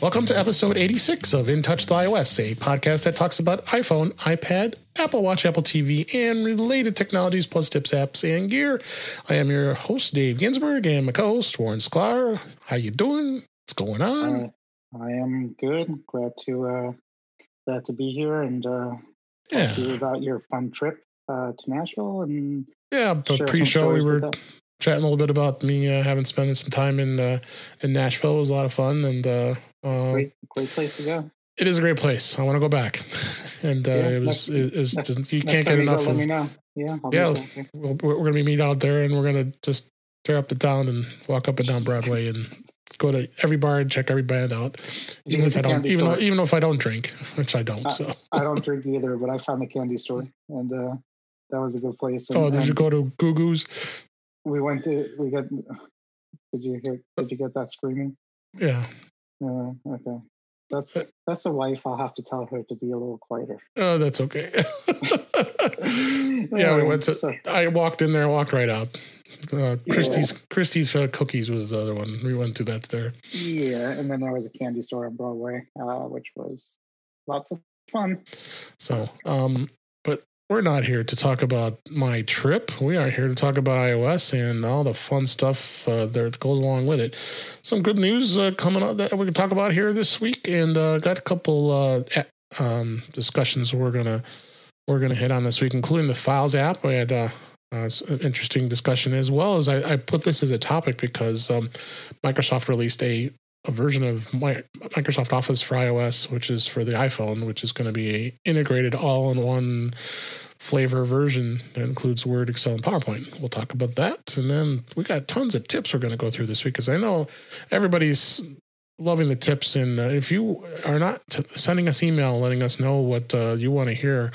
Welcome to episode 86 of In Touch with iOS, a podcast that talks about iPhone, iPad, Apple Watch, Apple TV, and related technologies plus tips, apps, and gear. I am your host, Dave Ginsburg, and my co-host, Warren Sklar. How you doing? What's going on? Uh, I am good. Glad to uh, glad to be here and uh, yeah. talk to you about your fun trip uh, to Nashville and Yeah, some pre-show we were. Chatting a little bit about me uh, having spent some time in uh, in Nashville. It was a lot of fun, and uh, uh, great, great place to go. it is a great place. I want to go back, and uh, Yeah, it was it, it was just, you can't get go, enough let me of. know. Yeah, I'll Yeah. back. We're, to be meet out there, and we're going to just tear up the town and walk up and down Broadway and go to every bar and check every band out. Even if I don't, even though, even if I don't drink, which I don't. Uh, So, I don't drink either, but I found the candy store and uh, that was a good place. And, oh, did you go to Goo Goo's? We went to we got. Did you hear? Did you get that screaming? Yeah. Uh, okay. That's that's a wife. I'll have to tell her to be a little quieter. Oh, that's okay. yeah, we went to. So- I walked in there, walked right out. Uh, Christie's Christie's uh, cookies was the other one. We went to that there. Yeah, and then there was a candy store on Broadway, uh, which was lots of fun. So, um, but we're not here to talk about my trip. We are here to talk about iOS and all the fun stuff uh, that goes along with it. Some good news uh, coming up that we can talk about here this week, and uh, got a couple uh, um, discussions we're gonna we're gonna hit on this week, including the Files app. We had uh, uh, an interesting discussion as well as I, I put this as a topic because um, Microsoft released a a version of Microsoft Office for iOS, which is for the iPhone, which is going to be integrated all-in-one flavor version that includes Word, Excel, and PowerPoint. We'll talk about that, and then we got tons of tips we're going to go through this week because I know everybody's loving the tips. And uh, if you are not t- sending us email, letting us know what uh, you want to hear,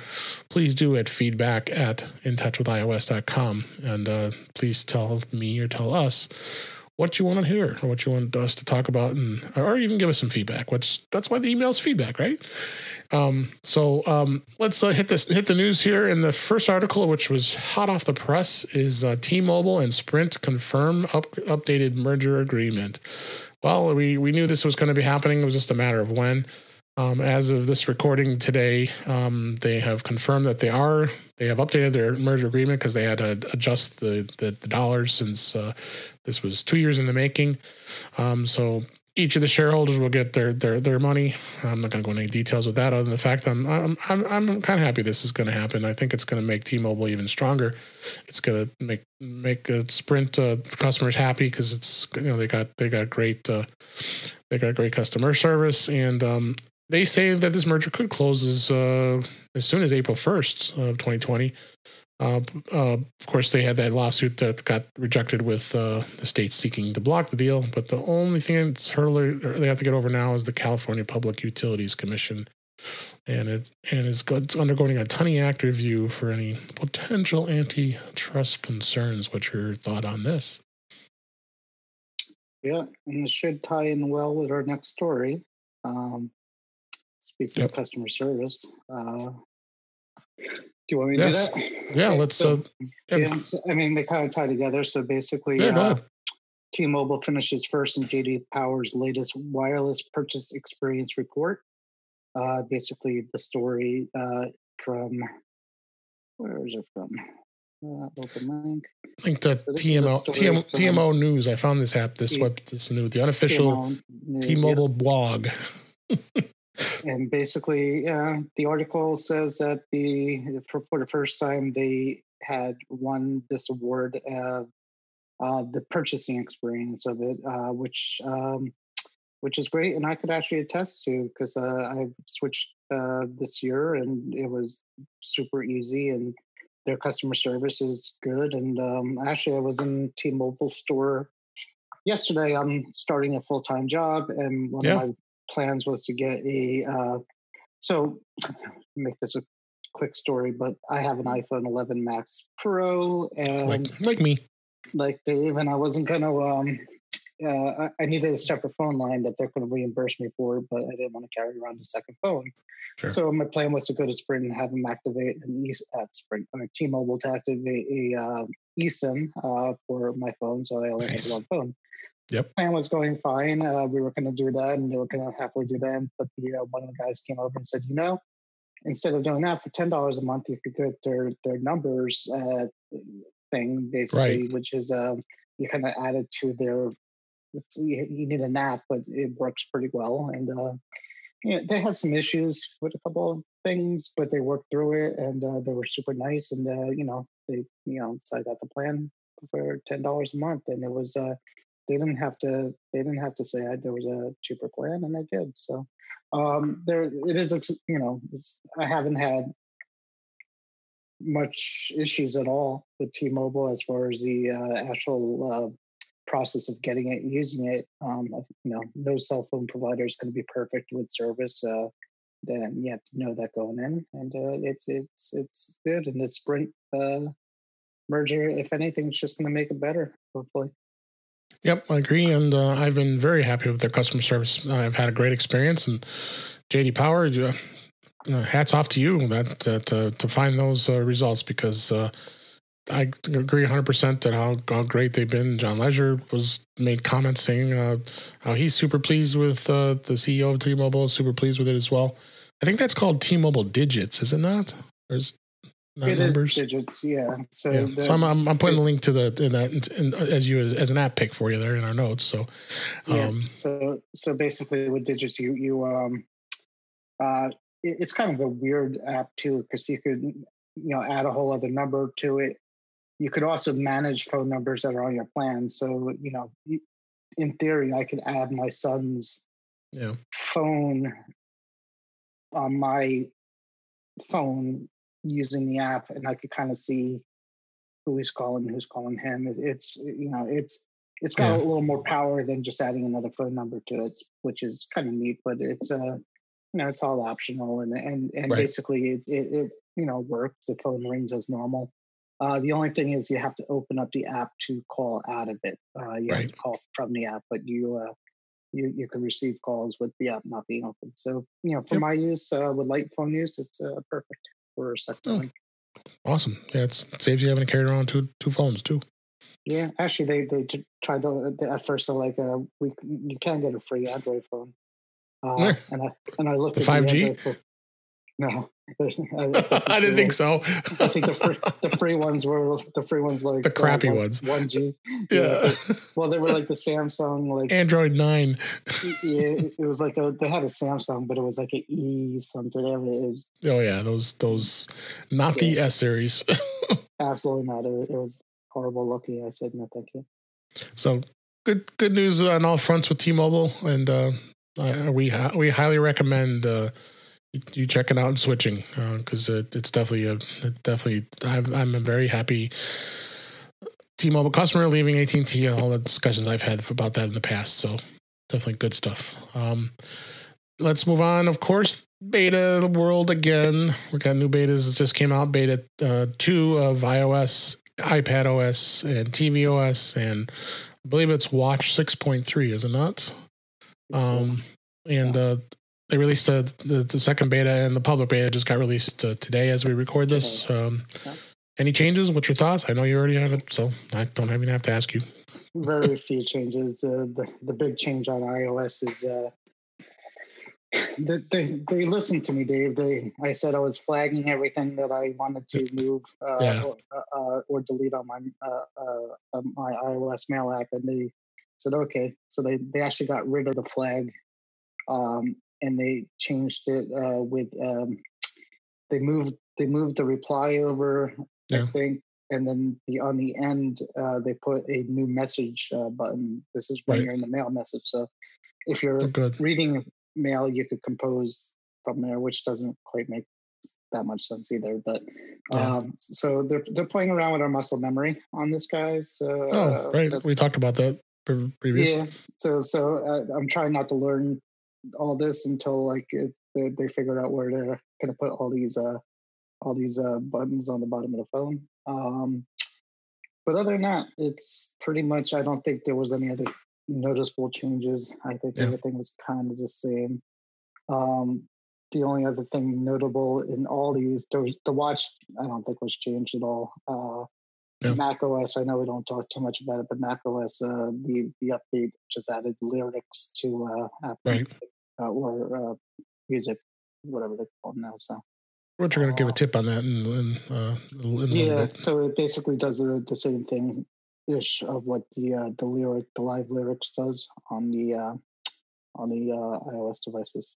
please do at feedback at intouchwithios.com, and uh, please tell me or tell us what you want to hear or what you want us to talk about and or even give us some feedback what's that's why the email's feedback right? Um, so um, let's uh, hit this hit the news here. And the first article which was hot off the press is uh, t-mobile and sprint confirm up, updated merger agreement. Well we, we knew this was going to be happening. It was just a matter of when. Um, as of this recording today, um, they have confirmed that they are they have updated their merger agreement because they had to adjust the the, the dollars since uh, this was two years in the making. Um, so each of the shareholders will get their their their money. I'm not going to go into any details with that, other than the fact I'm I'm I'm, I'm kind of happy this is going to happen. I think it's going to make T-Mobile even stronger. It's going to make make Sprint uh, customers happy because it's you know they got they got great uh, they got great customer service and um, they say that this merger could close as uh, as soon as April 1st of 2020. Uh, uh, of course, they had that lawsuit that got rejected with uh, the state seeking to block the deal. But the only thing that's hurdle they have to get over now is the California Public Utilities Commission, and it and it's, it's undergoing a Tunney Act review for any potential antitrust concerns. What's your thought on this? Yeah, and it should tie in well with our next story. Um, speaking Yep. of customer service, uh, do you want me to Yes. do that? Yeah, Okay, let's. so- uh, yeah, yeah, so, I mean, they kind of tie together. So basically, yeah, uh. T-Mobile finishes first in JD Power's latest wireless purchase experience report. Uh, basically, the story uh, from where is it from? Uh, open link. Link to so this is a TMO, TM, TMO News. I found this app. This T- web. This new. The unofficial T-Mobile yeah. T-Mobile blog. And basically, uh, the article says that the for, for the first time they had won this award of uh, the purchasing experience of it, uh, which um, which is great, and I could actually attest to because uh, I switched uh, this year and it was super easy and their customer service is good. And um, actually, I was in T-Mobile store yesterday. I'm starting a full time job, and one Yeah. of my plans was to get a. Uh, so, make this a quick story, but I have an iPhone 11 Max Pro, and like like me. like Dave, and I wasn't gonna. Um, uh, I, needed a separate phone line that they're going to reimburse me for, but I didn't want to carry around a second phone. Sure. So my plan was to go to Sprint and have them activate an e- uh, Sprint or T-Mobile to activate a uh, eSIM uh, for my phone, so I only Nice. had one phone. Yep. Plan was going fine. Uh, we were going to do that, and they were going to happily do that. But the uh, one of the guys came over and said, you know, instead of doing that for ten dollars a month, you could get their their numbers uh, thing basically, Right. which is um, you kind of add it to their. It's, you, you need an app, but it works pretty well. And uh, yeah, they had some issues with a couple of things, but they worked through it, and uh, they were super nice. And uh, you know, they you know, so I got the plan for ten dollars a month, and it was. They didn't have to. They didn't have to say there was a cheaper plan, and I did. So um, there it is. You know, I haven't had much issues at all with T-Mobile as far as the uh, actual uh, process of getting it, using it. Um, you know, no cell phone provider is going to be perfect with service. Uh, then you have to know that going in, and uh, it's it's it's good, and it's great. Uh, merger, if anything, it's just going to make it better. Hopefully. Yep, I agree, and uh, I've been very happy with their customer service. I've had a great experience, and JD Power, uh, uh, hats off to you that uh, to find those uh, results because uh, I agree 100 percent that how, how great they've been. John Legere was made comments saying how he's super pleased with the CEO of T-Mobile, super pleased with it as well. I think that's called T-Mobile Digits, is it not? There's not It is numbers. digits, yeah. So, Yeah. the- so I'm, I'm, I'm putting the link to the in that in, as you as, as an app pick for you there in our notes. So Yeah. um, so so basically with digits you you um uh it- it's kind of a weird app too because you could you know add a whole other number to it you could also manage phone numbers that are on your plan so you know in theory i could add my son's yeah, phone on my phone using the app and i could kind of see who he's calling who's calling him It- it's you know it's it's got Yeah. a little more power than just adding another phone number to it which is kind of neat but it's uh you know it's all optional and and and Right. basically it, it it you know works the phone rings as normal uh, the only thing is you have to open up the app to call out of it. Uh, you have to call from the app, but you uh, you you can receive calls with the app not being open. So you know, for Yep. my use uh, with light phone use, it's uh, perfect for a second. Oh. awesome. Yeah, it's, it saves you having to carry around two two phones too. Yeah, actually, they they tried to they- at first. So like, uh, we you can get a free Android phone. Uh, and I and I looked at The at 5G? Android phone- No, I, I didn't think so. I think the free the free ones were the free ones like The crappy one, ones. One G. yeah, Well, they were like the Samsung like Android nine. yeah, it was like a they had a Samsung, but it was like an E something. Was Oh yeah, those those not the S series. absolutely not. It, it was horrible looking. I said no, thank you. so good good news on all fronts with T-Mobile, and uh, I, we we highly recommend uh, you, you checking out and switching because it, it's definitely a it definitely I've, I'm a very happy T-Mobile customer leaving AT&T. All the discussions I've had about that in the past, so definitely good stuff. Um, let's move on. Of course, beta the world again. We got new betas that just came out. Beta uh, two of iOS, iPad OS, and TV OS, and I believe it's Watch six point three. Is it not? Um, and uh, they released uh, the the second beta and the public beta just got released uh, today as we record this. Um, Yeah. any changes? What's your thoughts? I know you already have it, so I don't even have to ask you. very few changes. Uh, the the big change on iOS is uh, they, they they listened to me, Dave. They I said I was flagging everything that I wanted to move uh, Yeah. or, uh, or delete on my uh, uh, my iOS mail app, and they said okay. So they they actually got rid of the flag, um, and they changed it uh, with um, they moved they moved the reply over. Yeah. I think and then the on the end uh, they put a new message uh, button. This is when Right. you're in the mail message. So if you're Oh, good. reading mail, you could compose from there, which doesn't quite make that much sense either. But Yeah. um, so they're they're playing around with our muscle memory on this, guys. Uh, Oh, right. that- We talked about that pre- previous. yeah. So so uh, I'm trying not to learn all this until like it, they, they figure out where they're going to put all these uh all these uh buttons on the bottom of the phone. Um, but other than that, it's pretty much. I don't think there was any other noticeable changes. I think Yeah. everything was kind of the same. Um, the only other thing notable in all these, there was, the watch. I don't think was changed at all. Uh, yeah. Mac OS, I know we don't talk too much about it, but Mac OS, uh, the the update just added lyrics to uh, Apple right. Uh, or uh, music, whatever they call them now. So we're going to give a uh, tip on that in, in, uh, in yeah. So it basically does the, the same thing ish of what the uh, the lyric the live lyrics does on the uh, on the uh, iOS devices.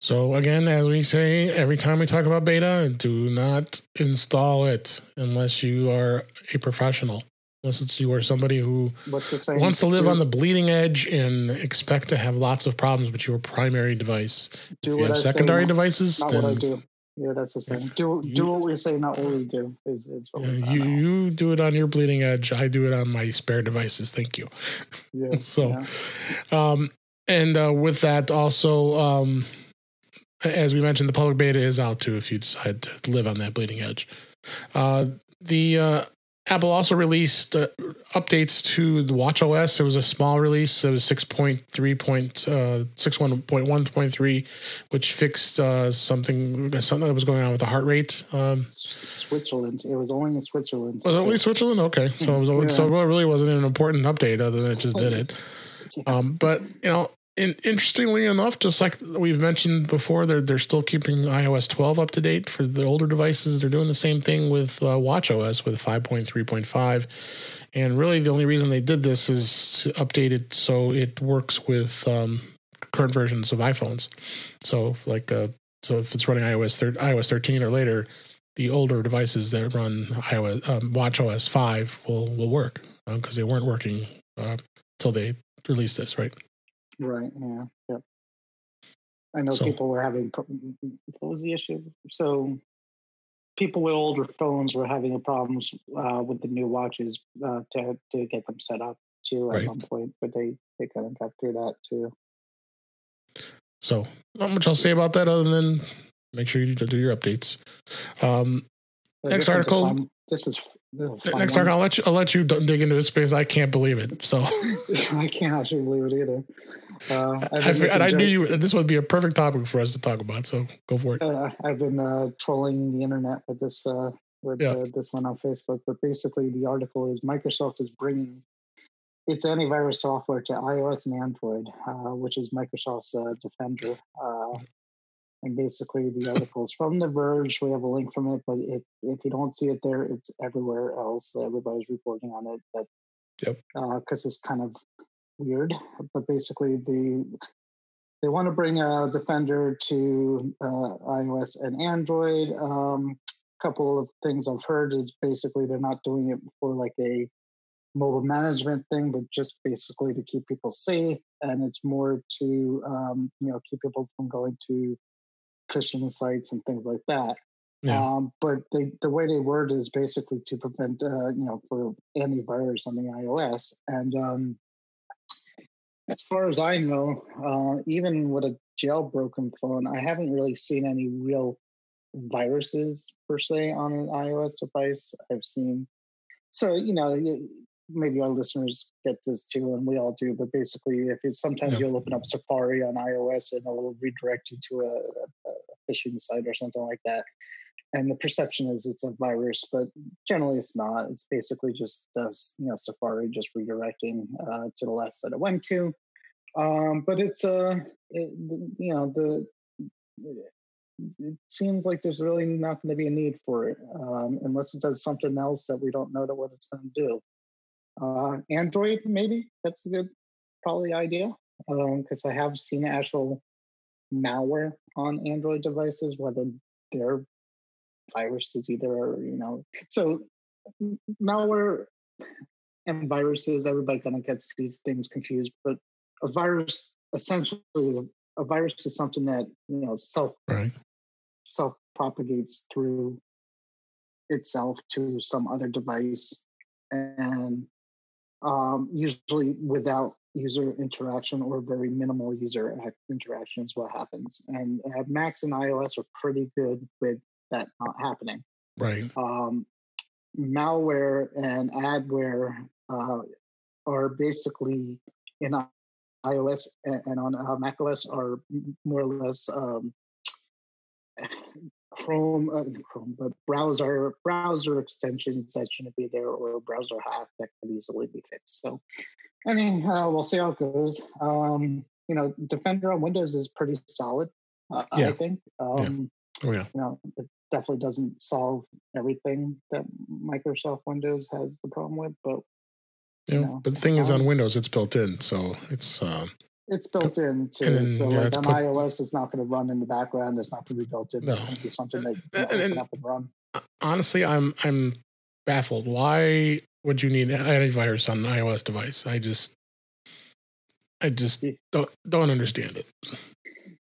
So again, as we say every time we talk about beta, do not install it unless you are a professional. Unless you are somebody who wants to live on the bleeding edge and expect to have lots of problems with your primary device. Do if you have I secondary say, devices, not, what I do. Yeah, that's the same. Do you, do what we say, not what we do. Is, is yeah, you you do it on your bleeding edge. I do it on my spare devices. Thank you. Yeah. so, yeah. um, and uh, with that, also, um, as we mentioned, the public beta is out too. If you decide to live on that bleeding edge, uh, the uh, Apple also released uh, updates to the Watch OS. It was a small release. It was 6.3.61.1.3, uh, which fixed uh, something something that was going on with the heart rate. Um, Switzerland. It was only in Switzerland. Was it only Switzerland? Okay, so it was. Yeah. So it really wasn't an important update, other than it just did it. Um, but you know, in, interestingly enough, just like we've mentioned before, they're they're still keeping iOS 12 up to date for the older devices. They're doing the same thing with uh, WatchOS with 5.3.5, and really the only reason they did this is to update it so it works with um, current versions of iPhones. So like uh, so if it's running iOS thir- iOS 13 or later, the older devices that run iOS um, WatchOS 5 will will work because um, they weren't working until uh, they released this, right? Right. Yeah. Yep. I know so, people were having. What was the issue? So, people with older phones were having problems uh, with the new watches uh, to to get them set up too at right. one point, but they they kind of got through that too. So, not much I'll say about that other than make sure you do your updates. Um, next article. This is Next time, I'll let you. I'll let you dig into this because I can't believe it. So I can't actually believe it either. Uh, I, and I knew you. This would be a perfect topic for us to talk about. So go for it. Uh, I've been uh, trolling the internet with this uh, with yeah. Uh, this one on Facebook, but basically the article is Microsoft is bringing its antivirus software to iOS and Android, uh, which is Microsoft's Defender and basically the articles from The Verge. We have a link from it, but if if you don't see it there, it's everywhere else. Everybody's reporting on it. That yep, because uh, it's kind of weird. But basically, the they want to bring a Defender to uh, iOS and Android. Um, couple of things I've heard is basically they're not doing it for like a mobile management thing, but just basically to keep people safe. And it's more to um, you know keep people from going to phishing sites and things like that. Yeah. Um, but they, the way they word is basically to prevent, uh, you know, for antivirus on the iOS. And um, as far as I know, uh, even with a jailbroken phone, I haven't really seen any real viruses per se on an iOS device. I've seen, so you know, maybe our listeners get this too, and we all do. But basically, if it's sometimes yeah. you'll open up Safari on iOS and it'll redirect you to a, a, phishing site or something like that. And the perception is it's a virus, but generally it's not. It's basically just does you know Safari just redirecting uh, to the last site it went to. Um, but it's uh, it, you know the it seems like there's really not going to be a need for it um, unless it does something else that we don't know that what it's going to do. Uh, Android, maybe that's a good probably idea because um, I have seen actual malware on Android devices, whether they're viruses either or you know. So malware and viruses, everybody kind of gets these things confused, but a virus essentially is a, a virus is something that you know self right. self propagates through itself to some other device and um, usually without user interaction or very minimal user interaction is what happens. And uh, Macs and iOS are pretty good with that not happening. Right. Um, malware and adware uh, are basically in iOS and on uh, macOS are more or less um, Chrome, uh, Chrome, but browser browser extensions that shouldn't be there, or browser hack that could easily be fixed. So, I mean, uh, we'll see how it goes. Um, you know, Defender on Windows is pretty solid. Uh, Yeah. I think. Um, Oh yeah. You know, it definitely doesn't solve everything that Microsoft Windows has the problem with, but Yeah. No. But the thing is, on Windows, it's built in, so it's uh, it's built in too. Then, so yeah, like on put- iOS, it's not going to run in the background. It's not going to be built in. It's going to be something that And- can and- open up and run. honestly, I'm I'm baffled. Why would you need antivirus on an iOS device? I just, I just don't don't understand it.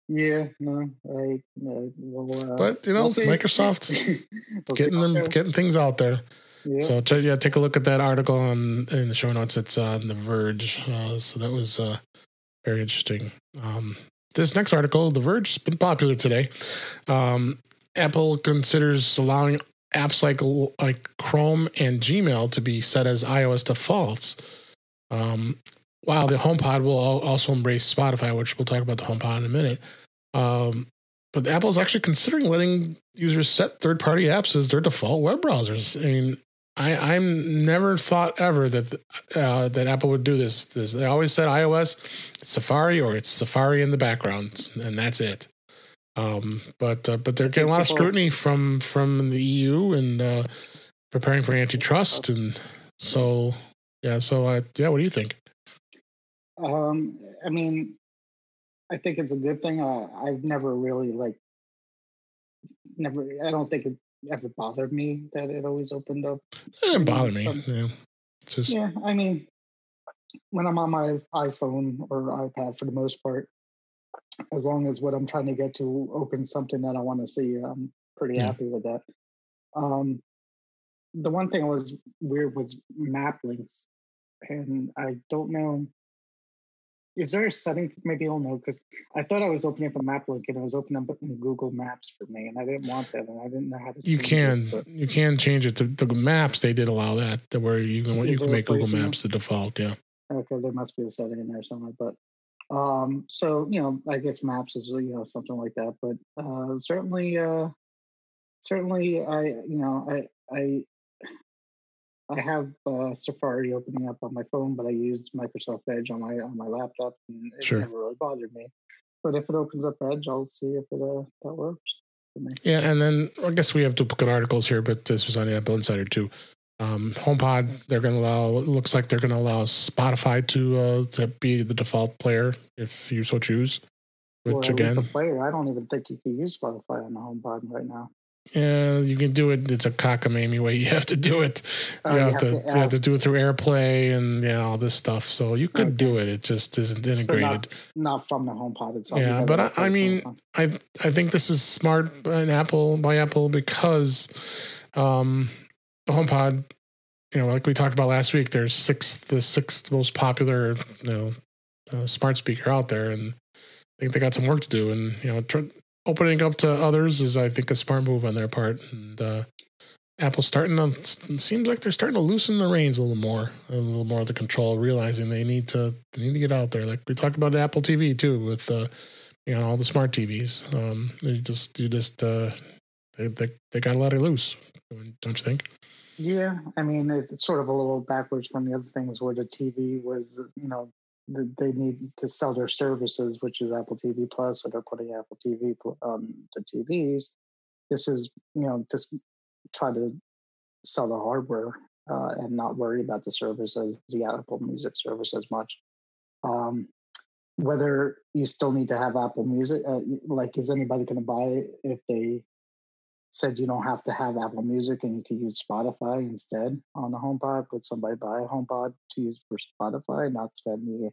Yeah, no, I no, well, uh, But you know, we'll. Microsoft's We'll getting them getting things out there. Yeah. So ch- yeah, take a look at that article on in the show notes. It's uh, on The Verge. Uh, so that was uh, very interesting. Um, this next article, The Verge, has been popular today. Um, Apple considers allowing apps like like Chrome and Gmail to be set as iOS defaults. Um, while the HomePod will also embrace Spotify, which we'll talk about the HomePod in a minute. Um, but Apple is actually considering letting users set third-party apps as their default web browsers. I mean, I I'm never thought ever that uh, that Apple would do this. This they always said iOS, Safari or it's Safari in the background, and that's it. Um, but uh, but they're getting a lot of scrutiny from from the EU and uh, preparing for antitrust, and so yeah. So uh, yeah, what do you think? Um, I mean, I think it's a good thing. Uh, I've never really like, never. I don't think it ever bothered me that it always opened up. It didn't bother me. Some- Yeah, just Yeah, I mean, when I'm on my iPhone or iPad, for the most part, as long as what I'm trying to get to opens something that I want to see, I'm pretty Yeah. happy with that. Um, the one thing I was weird was map links, and I don't know. Is there a setting? Maybe I'll know because I thought I was opening up a map link and it was opening up in Google Maps for me, and I didn't want that, and I didn't know how to. you can It, you can change it to the maps. They did allow that, that where you can you can make Google Maps the default. Yeah. Okay, there must be a setting in there somewhere, but um, so you know, I guess maps is you know something like that, but uh, certainly, uh, certainly, I you know, I I I have uh, Safari opening up on my phone, but I use Microsoft Edge on my on my laptop, and it Sure. never really bothered me. But if it opens up Edge, I'll see if it uh, that works for me. Yeah, and then I guess we have duplicate articles here, but this was on the Apple Insider too. Um, HomePod, they're going to allow. It looks like they're going to allow Spotify to uh, to be the default player if you so choose. Which least again, the player, I don't even think you can use Spotify on the HomePod right now. Yeah, you can do it. It's a cockamamie way you have to do it. Oh, you you have, have to, to you have to do it through AirPlay and yeah, all this stuff. So you could Okay. do it. It just isn't integrated. not, not from the HomePod itself. Yeah, but I- I mean, I I think this is smart by Apple by Apple because um, the HomePod, you know, like we talked about last week, there's six the sixth most popular you know uh, smart speaker out there, and I think they got some work to do. And you know, tr- opening up to others is I think a smart move on their part. And uh, Apple's starting to seems like they're starting to loosen the reins a little more, a little more of the control, realizing they need to they need to get out there. Like we talked about Apple TV too with. Uh, you know all the smart TVs. Um, you just you just uh, they they, they got to let it loose, don't you think? Yeah, I mean, it's sort of a little backwards from the other things where the TV was, you know, they need to sell their services, which is Apple TV Plus, so they're putting Apple TV on the TVs. This is, you know, just try to sell the hardware uh, and not worry about the services, the Apple Music service as much. Um, whether you still need to have Apple Music, uh, like, is anybody going to buy it if they said you don't have to have Apple Music and you can use Spotify instead on the HomePod. Could somebody buy a HomePod to use for Spotify, not spend the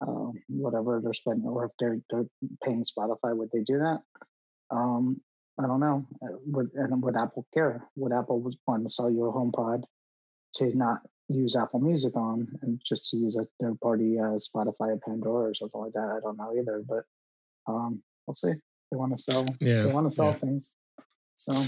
uh, whatever they're spending, or if they're they're paying Spotify, would they do that? Um, I don't know. Uh, Would and would Apple care? Would Apple want to sell you a HomePod to not use Apple Music on and just to use a third party uh, Spotify or Pandora or something like that? I don't know either, but um, we'll see. They want to sell. Yeah, They want to sell yeah. things. So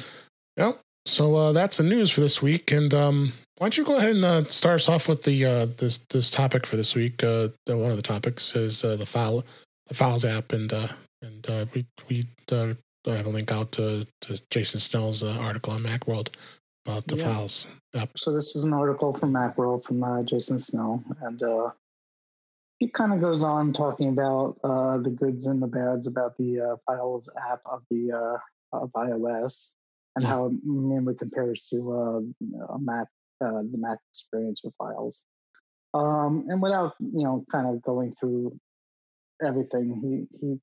Yep. So uh, that's the news for this week, and um, why don't you go ahead and uh, start us off with the uh, this this topic for this week? Uh, one of the topics is uh, the file the files app, and uh, and uh, we we uh, have a link out to, to Jason Snell's uh, article on MacWorld about the Yeah. files. So this is an article from Macworld from uh, Jason Snell, and uh, he kind of goes on talking about uh, the goods and the bads about the uh, Files app of the uh, of iOS and Yeah. how it mainly compares to uh, a Mac, uh, the Mac experience with Files. Um, and without you know, kind of going through everything, he he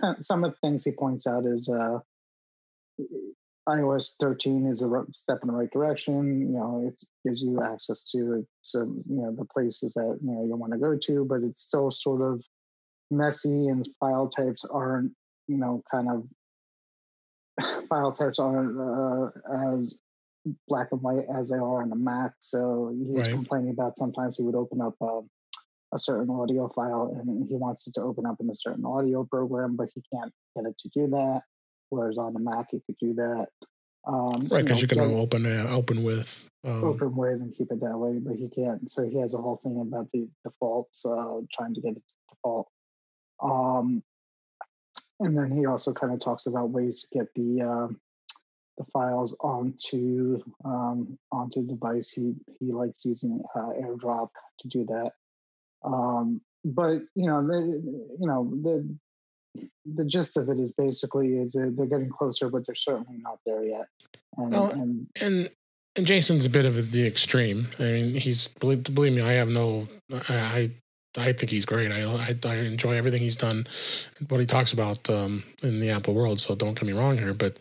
kind of, some of the things he points out is. Uh, iOS 13 is a step in the right direction. You know, it gives you access to some, you know, the places that you know you want to go to, but it's still sort of messy, and file types aren't, you know, kind of file types aren't uh, as black and white as they are on the Mac. So he was Right. complaining about sometimes he would open up um, a certain audio file and he wants it to open up in a certain audio program, but he can't get it to do that. Whereas on the Mac, you could do that. Um, Right, because know, you can get it open uh, open with. Um, open with and keep it that way, but he can't. So he has a whole thing about the defaults, uh, trying to get it to default. Um, and then he also kind of talks about ways to get the uh, the files onto um, onto the device. He he likes using uh, AirDrop to do that. Um, but you know, the, you know the the gist of it is basically is they're getting closer, but they're certainly not there yet. And, Well, and and and Jason's a bit of the extreme. I mean, he's believe, believe me, I have no. I I, I think he's great. I, I I enjoy everything he's done, what he talks about um, in the Apple world. So don't get me wrong here, but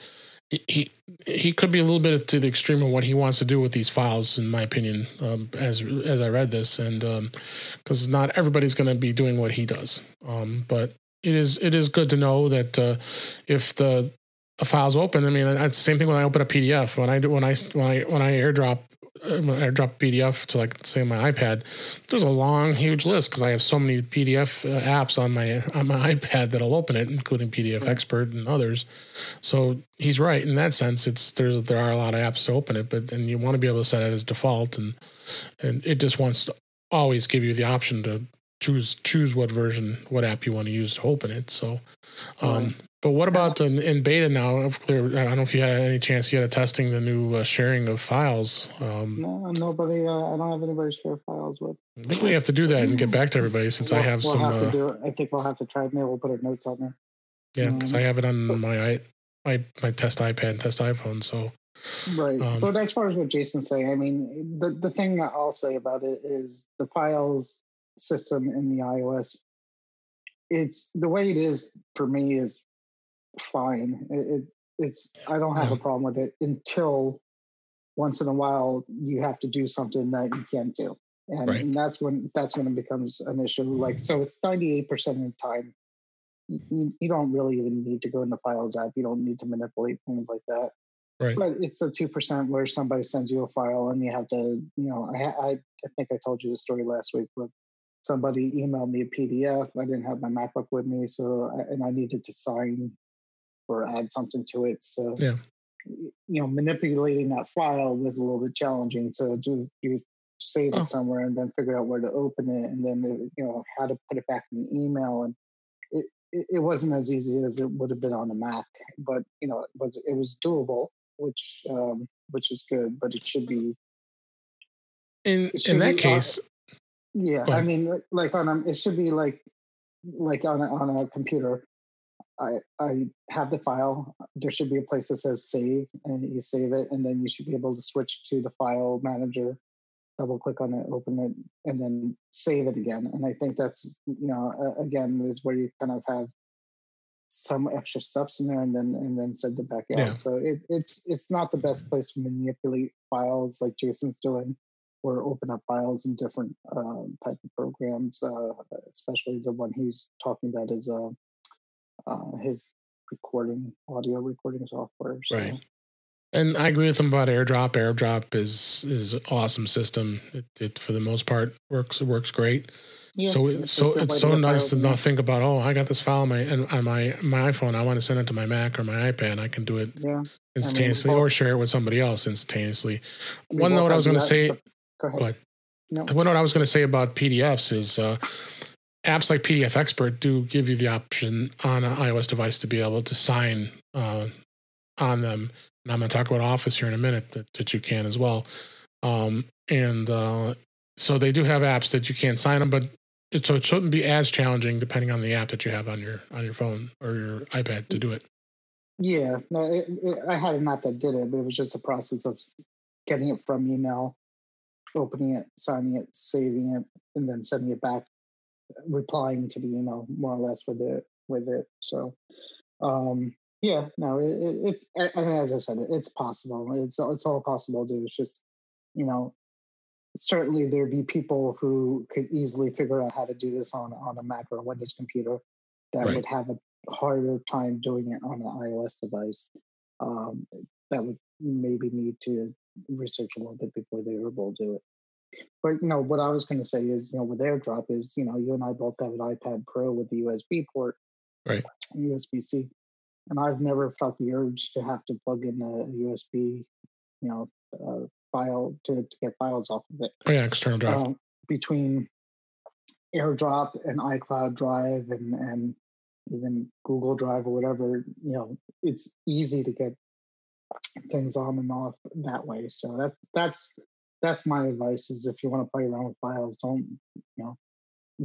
he he, could be a little bit to the extreme of what he wants to do with these files, in my opinion. Um, as as I read this, and because not everybody's going to be doing what he does, um, but it is it is good to know that uh, if the a file's open. I mean, it's the same thing when I open a PDF. When I do when I when I when I airdrop airdrop PDF to like say my iPad, there's a long huge list because I have so many PDF uh, apps on my on my iPad that'll open it, including PDF Expert and others. So he's right in that sense. It's there's there are a lot of apps to open it, but and you want to be able to set it as default, and and it just wants to always give you the option to choose choose what version what app you want to use to open it. So. Um, Right. but what about in, in beta now? Of clear, I don't know if you had any chance yet of testing the new uh, sharing of files. Um, No, nobody. Uh, I don't have anybody to share files with. I think we have to do that and get back to everybody since I We'll- have we'll some. have to Uh, do it. I think we'll have to try. Maybe we'll put our notes on there. yeah, because I um, have it on my i my my test iPad and test iPhone. So Right. Um, but as far as what Jason's saying, I mean, the the thing that I'll say about it is the files system in the iOS. It's the way it is for me is fine. It, it it's I don't have a problem with it until once in a while you have to do something that you can't do. And, Right. and that's when that's when it becomes an issue. Like so, it's ninety eight percent of the time. You, you- don't really even need to go in the files app. You don't need to manipulate things like that. Right. But it's a two percent where somebody sends you a file and you have to, you know, I, I I think I told you the story last week, but somebody emailed me a PDF. I didn't have my MacBook with me, so I, and I needed to sign or add something to it. So Yeah. you know, manipulating that file was a little bit challenging. So do you save Oh. it somewhere and then figure out where to open it and then uh, you know how to put it back in the email and it, it, it wasn't as easy as it would have been on a Mac, but you know it was it was doable, which um, which is good. But it should be in in that case, yeah. I mean, like on a it should be like like on a, on a computer. I I have the file. There should be a place that says save, and you save it, and then you should be able to switch to the file manager, double click on it, open it, and then save it again. And I think that's you know uh, again is where you kind of have some extra steps in there, and then and then send it back out. Yeah. So it, it's it's not the best place to manipulate files like Jason's doing or open up files in different uh, type of programs, uh, especially the one he's talking about is uh, uh, his recording, audio recording software. So, Right. and I agree with him about AirDrop. AirDrop is is an awesome system. It, it for the most part works. It works great. yeah, so it, it's so it's so nice to not think about oh I got this file on my and on my my iPhone I want to send it to my Mac or my iPad I can do it Yeah. instantaneously both- or share it with somebody else instantaneously. we One both note I was going to say Go ahead. Ahead. No. one note I was going to say about PDFs is uh, apps like PDF Expert do give you the option on an iOS device to be able to sign uh, on them. And I'm going to talk about Office here in a minute that, that you can as well. Um, and uh, so they do have apps that you can sign them, but it, so it shouldn't be as challenging depending on the app that you have on your on your phone or your iPad to do it. Yeah, no, it, it, I had an app that did it, but it was just a process of getting it from email, opening it, signing it, saving it, and then sending it back, replying to the email more or less with it with it. So, um, yeah, no, it, it's and as I said, it's possible. It's it's all possible to do. It's just you know certainly there'd be people who could easily figure out how to do this on on a Mac or a Windows computer that right. would have a harder time doing it on an iOS device. Um, that would maybe need to research a little bit before they were able to do it. But you know what I was going to say is, you know, with AirDrop is, you know, you and I both have an iPad Pro with the USB port, right? USB C, and I've never felt the urge to have to plug in a USB, you know, uh, file to, to get files off of it. Oh yeah, external drive. Um, between AirDrop and iCloud Drive and and even Google Drive or whatever, you know, it's easy to get things on and off that way. So that's that's that's my advice: is if you want to play around with files, don't you know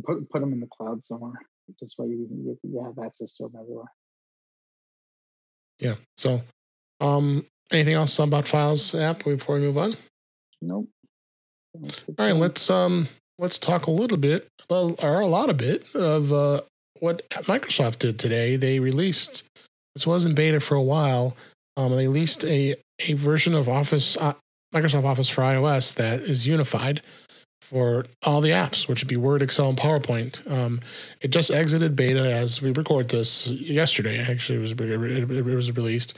put put them in the cloud somewhere. This way you you, you have access to them everywhere. Yeah. So, um, Anything else about Files app before we move on? Nope. All right, let's um let's talk a little bit about or a lot of bit of uh, what Microsoft did today. They released this was in beta for a while. Um, they released a a version of Office uh, Microsoft Office for iOS that is unified for all the apps, which would be Word, Excel, and PowerPoint. Um, it just exited beta as we record this yesterday. Actually, it was it, was released,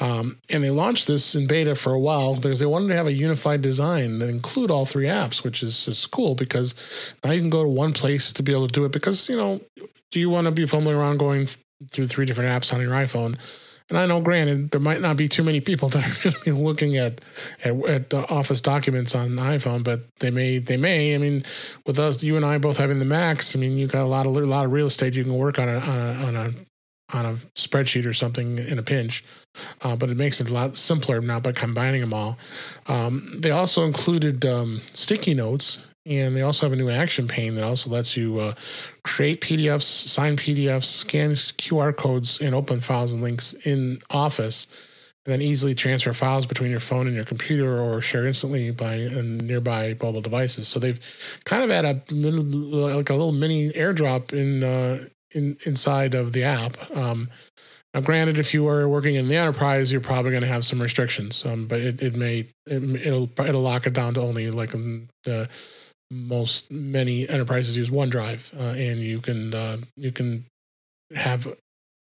um, and they launched this in beta for a while because they wanted to have a unified design that include all three apps, which is, is cool because now you can go to one place to be able to do it. Because you know, do you want to be fumbling around going through three different apps on your iPhone? And I know, granted, there might not be too many people that are going to be looking at at, at office documents on the iPhone, but they may. They may. I mean, with us, you and I both having the Macs, I mean, you got a lot of a lot of real estate you can work on a on a on a, on a spreadsheet or something in a pinch. Uh, but it makes it a lot simpler now by combining them all. Um, they also included um, sticky notes and they also have a new action pane that also lets you uh, create PDFs, sign PDFs, scan QR codes, and open files and links in Office, and then easily transfer files between your phone and your computer or share instantly by nearby mobile devices. So they've kind of had a little, like a little mini airdrop in uh, in inside of the app. Um, now, granted, if you are working in the enterprise, you're probably going to have some restrictions, um, but it, it may it, will it'll lock it down to only like um, the most many enterprises use OneDrive, uh, and you can uh, you can have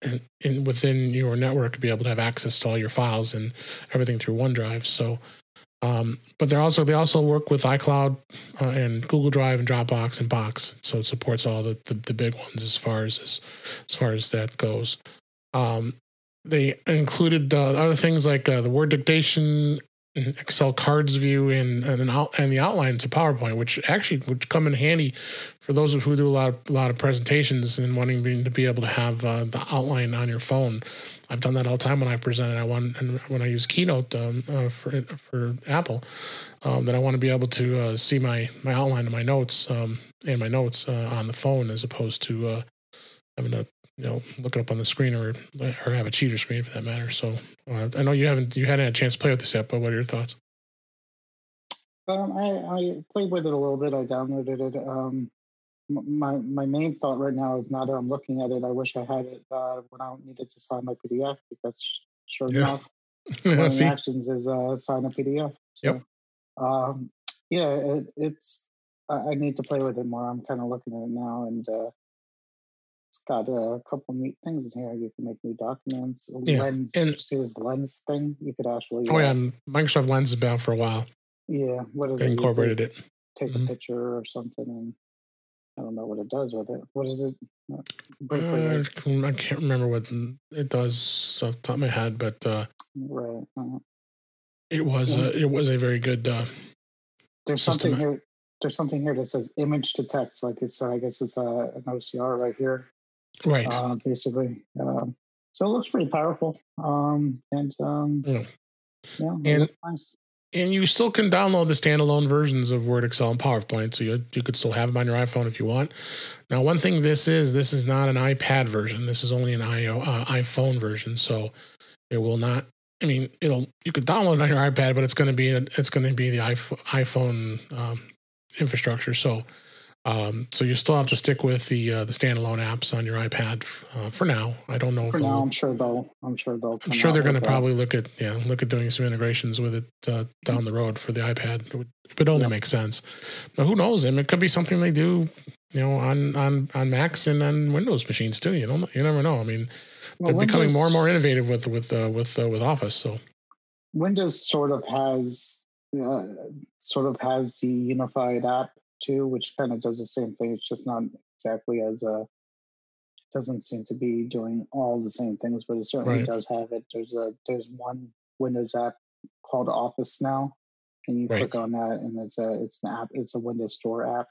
in, in, within your network be able to have access to all your files and everything through OneDrive. So, um, but they're also they also work with iCloud uh, and Google Drive and Dropbox and Box, so it supports all the, the, the big ones as far as as, far as that goes. Um, they included uh, other things like uh, the word dictation Excel cards view and and, out, and the outline to PowerPoint, which actually would come in handy for those of who do a lot of, a lot of presentations and wanting to be able to have uh, the outline on your phone. I've done that all the time when I presented. I want and when I use Keynote um, uh, for for Apple, um, that I want to be able to uh, see my my outline and my notes um, and my notes uh, on the phone as opposed to uh, having to you know look it up on the screen or or have a cheater screen for that matter. So uh, I know you haven't you hadn't had a chance to play with this yet, but what are your thoughts? Um, I, I played with it a little bit. I downloaded it. Um, my my main thought right now is now that I'm looking at it, I wish I had it uh, when I needed to sign my PDF because sure yeah. enough, one of the actions is uh, sign a PDF. So, yep. Um, yeah, it, it's I, I need to play with it more. I'm kind of looking at it now, and uh, got a couple neat things in here. You can make new documents. Yeah. Lens, and, see this lens thing? You could actually. Oh yeah, uh, Microsoft Lens has been out for a while. Yeah, what is they it? Incorporated it. Take mm-hmm. a picture or something, and I don't know what it does with it. What is it? Uh, I can't remember what it does off the top of my head, but uh, right. Uh-huh. It was yeah. a, it was a very good. Uh, there's system. something here. There's something here that says image to text. Like it's, I guess it's a, an OCR right here right? Uh, basically, um, So it looks pretty powerful. Um, and um, Yeah. yeah, And- nice. And you still can download the standalone versions of Word, Excel, and PowerPoint, so you you could still have them on your iPhone if you want. Now, one thing this is this is not an iPad version. This is only an IO, uh, iPhone version, so it will not. I mean, it'll you could download it on your iPad, but it's going to be it's going to be the iPhone, iPhone um, infrastructure. So, um, so you still have to stick with the uh, the standalone apps on your iPad uh, for now. I don't know For if now, I'm sure they'll. I'm sure they'll. I'm sure they're going to probably look at yeah look at doing some integrations with it uh, down the road for the iPad. It would, it would only Yeah. make sense. Now who knows? I mean, it could be something they do, you know, on on on Macs and on Windows machines too. You don't you never know. I mean, Well, they're becoming more and more innovative with with uh, with uh, with Office. So Windows sort of has uh, sort of has the unified app too, which kind of does the same thing. It's just not exactly as uh doesn't seem to be doing all the same things, but it certainly Right. does have it. There's a there's one Windows app called Office now, and you Right. click on that, and it's a it's an app. It's a Windows Store app.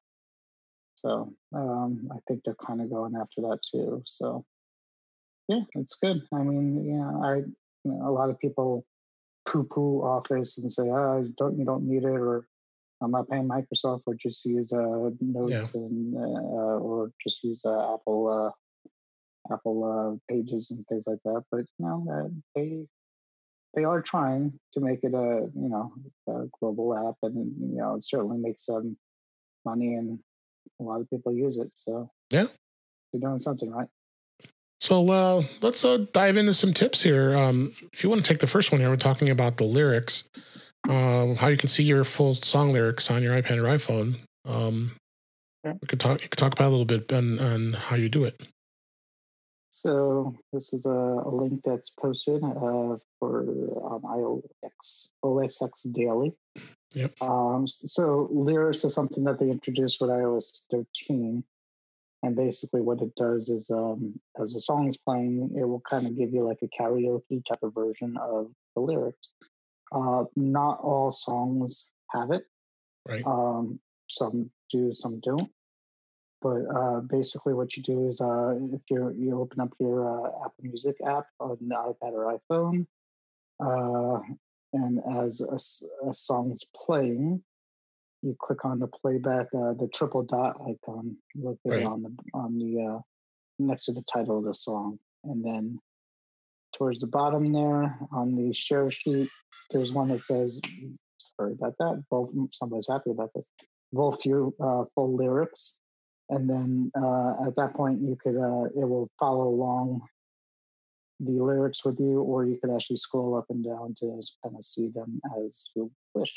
So um, I think they're kind of going after that too. So yeah, it's good. I mean, yeah, I you know, a lot of people poo-poo Office and say, "Oh, you don't you don't need it," or "I'm not paying Microsoft," or just use uh, Notes and uh, or just use uh, Apple uh, Apple uh, Pages and things like that. But you know, uh, they they are trying to make it a you know a global app, and you know it certainly makes them money, and a lot of people use it. So Yeah. they're doing something right. So uh, let's uh, dive into some tips here. Um, if you want to take the first one here, we're talking about the lyrics, uh, how you can see your full song lyrics on your iPad or iPhone. Um, we could talk. You could talk about a little bit on, on how you do it. So this is a, a link that's posted uh, for iOS OS X Daily. Yep. Um, so lyrics is something that they introduced with iOS 13, and basically what it does is, um, as the song is playing, it will kind of give you like a karaoke type of version of the lyrics. Uh, not all songs have it. Right. Um, some do, some don't. But uh, basically, what you do is, uh, if you you open up your uh, Apple Music app on the iPad or iPhone, uh, and as a song's playing, you click on the playback, uh, the triple dot icon located Right. on the on the uh, next to the title of the song, and then towards the bottom there on the share sheet, there's one that says, "Sorry about that." Both somebody's happy about this. Both your uh, full lyrics, and then uh, at that point you could uh, it will follow along the lyrics with you, or you could actually scroll up and down to kind of see them as you wish.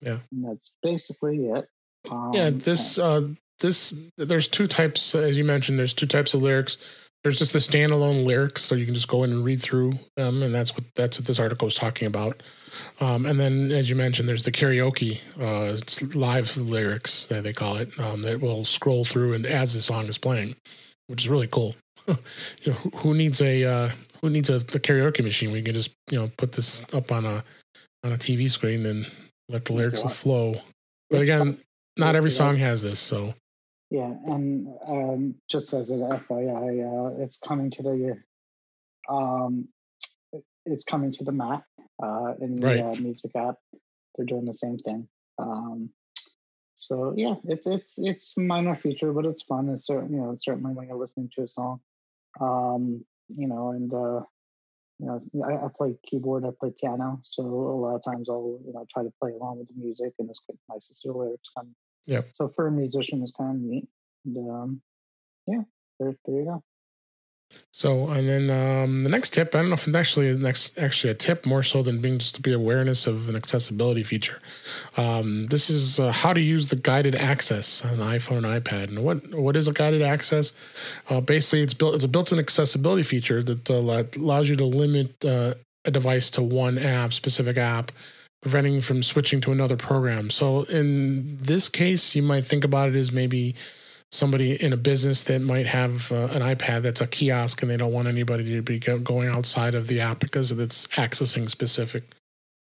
Yeah. and that's basically it. Um, yeah, this uh, this there's two types as you mentioned. There's two types of lyrics. There's just the standalone lyrics, so you can just go in and read through them, and that's what that's what this article is talking about. Um, and then, as you mentioned, there's the karaoke, uh, live lyrics that they call it, um, that will scroll through and as the song is playing, which is really cool. you know, who, who needs a uh, who needs a, the karaoke machine? We can just you know put this up on a on a TV screen and let the lyrics flow. But again, not every song has this, so Yeah, and um, just as an FYI, uh, it's coming to the um, it's coming to the Mac uh, in the Right. uh, music app. They're doing the same thing. Um, so yeah, it's it's it's minor feature, but it's fun. It's certain you know certainly when you're listening to a song, um, you know, and uh, you know I, I play keyboard, I play piano, so a lot of times I'll you know try to play along with the music, and it's nice to see the lyrics come. Yep. So for a musician, it's kind of neat. And, um, yeah, there, there you go. So, and then um, the next tip, I don't know if it's actually next actually a tip more so than being just to be awareness of an accessibility feature. Um, this is uh, how to use the guided access on the iPhone and iPad. And what what is a guided access? Uh, basically, it's built it's a built-in accessibility feature that uh, allows you to limit uh, a device to one app, specific app, preventing from switching to another program. So, in this case, you might think about it as maybe somebody in a business that might have uh, an iPad that's a kiosk and they don't want anybody to be go- going outside of the app because it's accessing specific,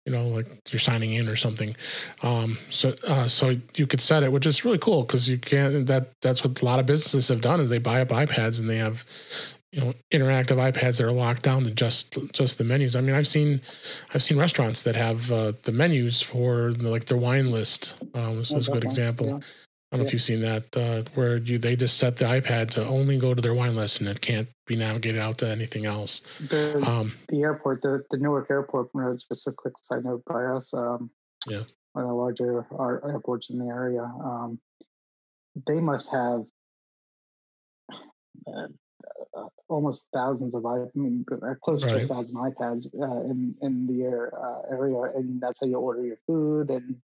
you know, like you're signing in or something. Um, so, uh, so you could set it, which is really cool because you can't. That that's what a lot of businesses have done is they buy up iPads and they have you know interactive iPads that are locked down to just just the menus. I mean, I've seen I've seen restaurants that have uh, the menus for like their wine list. Um, this was a good example. Yeah. I don't know yeah. if you've seen that uh, where you they just set the iPad to only go to their wine list and it can't be navigated out to anything else. The, um, the airport, the, the Newark airport, just a quick side note by us. Um, yeah, one of the larger airports in the area. Um, they must have uh, uh, almost thousands of I mean uh, close right. to a thousand iPads uh, in in the air, uh, area, and that's how you order your food and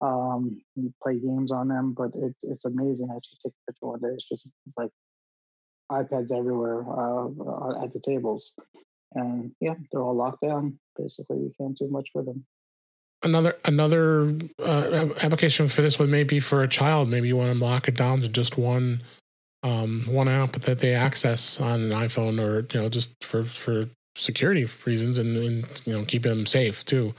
um, you play games on them. But it's it's amazing. I should take a picture one day. It's just like iPads everywhere uh, at the tables, and yeah, they're all locked down. Basically, you can't do much with them another another uh, application for this would maybe for a child. Maybe you want to lock it down to just one um, one app that they access on an iPhone, or you know, just for for security reasons and, and you know keep them safe too.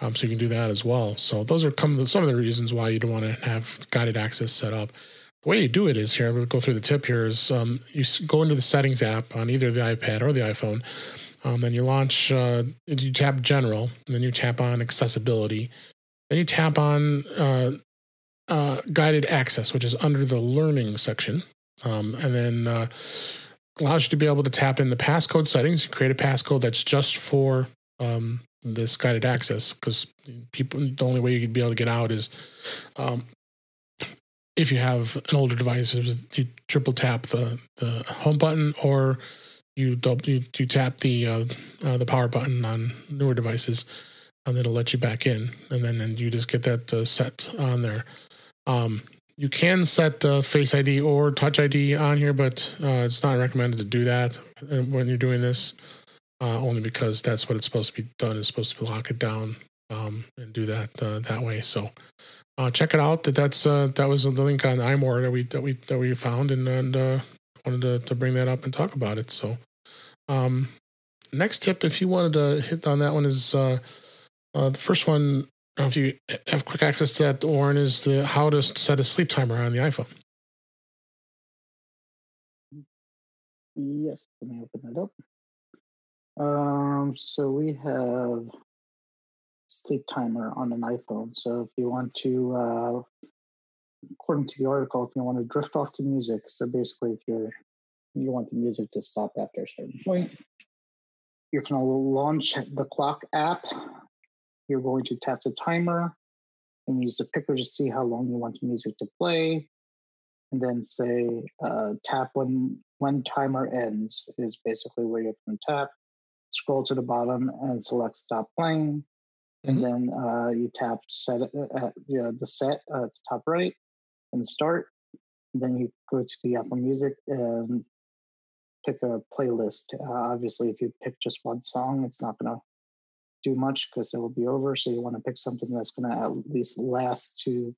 Um, so you can do that as well. So those are some of the reasons why you don't want to have guided access set up. The way you do it is here. I'm going to go through the tip here. Is um, you go into the settings app on either the iPad or the iPhone um, then you launch, uh, you tap general, then you tap on accessibility. Then you tap on uh, uh, guided access, which is under the learning section. Um, and then uh, allows you to be able to tap in the passcode settings, create a passcode that's just for um, this guided access because people, the only way you can be able to get out is um, if you have an older device, you triple tap the, the home button or you double, you, you tap the uh, uh, the power button on newer devices, and it'll let you back in, and then and you just get that uh, set on there. Um, you can set uh, Face ID or Touch ID on here, but uh, it's not recommended to do that uh, when you're doing this, only because that's what it's supposed to be done. It's supposed to lock it down um, and do that that way. So. check it out. That that's that was the link on iMore that we that we that we found, and and wanted to, to bring that up and talk about it. So um, next tip, if you wanted to hit on that one, is uh, uh, the first one. If you have quick access to that, Warren, is the how to set a sleep timer on the iPhone. Yes, let me open it up. Um, so we have sleep timer on an iPhone. So if you want to, uh, according to the article, if you want to drift off to music, so basically if you're you want the music to stop after a certain point. Going to launch the clock app. You're going to tap the timer and use the picker to see how long you want the music to play. And then say uh, tap when when timer ends is basically where you're going to tap. Scroll to the bottom and select stop playing. And mm-hmm. then uh, you tap set uh, uh yeah, the set at the top right and start. And then you go to the Apple Music and pick a playlist. Uh, obviously, if you pick just one song, it's not going to much because it will be over. So you want to pick something that's going to at least last to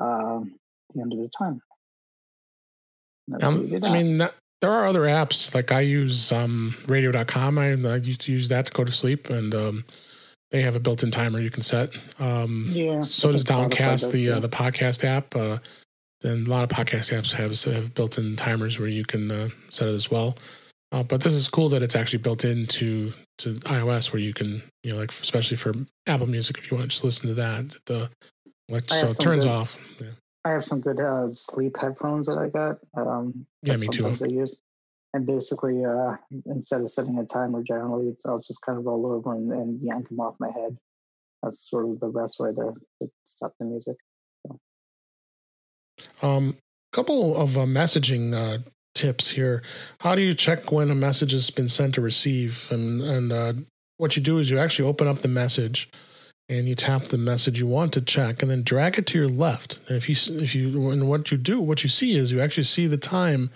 um, the end of the time. Um, I mean, there are other apps like I use um, radio.com. I, I used to use that to go to sleep and um, they have a built-in timer you can set. Um, yeah. So does Downcast, the uh, the podcast app. Uh, and a lot of podcast apps have, have built-in timers where you can uh, set it as well. Uh, but this is cool that it's actually built into to iOS where you can, you know, like especially for Apple Music, if you want to just listen to that, the like, so it turns good, off. Yeah. I have some good uh, sleep headphones that I got. Um, yeah, me too. I use, and basically, uh, instead of setting a timer, generally, it's I'll just kind of roll over and, and yank them off my head. That's sort of the best way to, to stop the music. A um, couple of uh, messaging uh, tips here. How do you check when a message has been sent to receive? And and uh, what you do is you actually open up the message and you tap the message you want to check and then drag it to your left. And if you if you and what you do, what you see is you actually see the time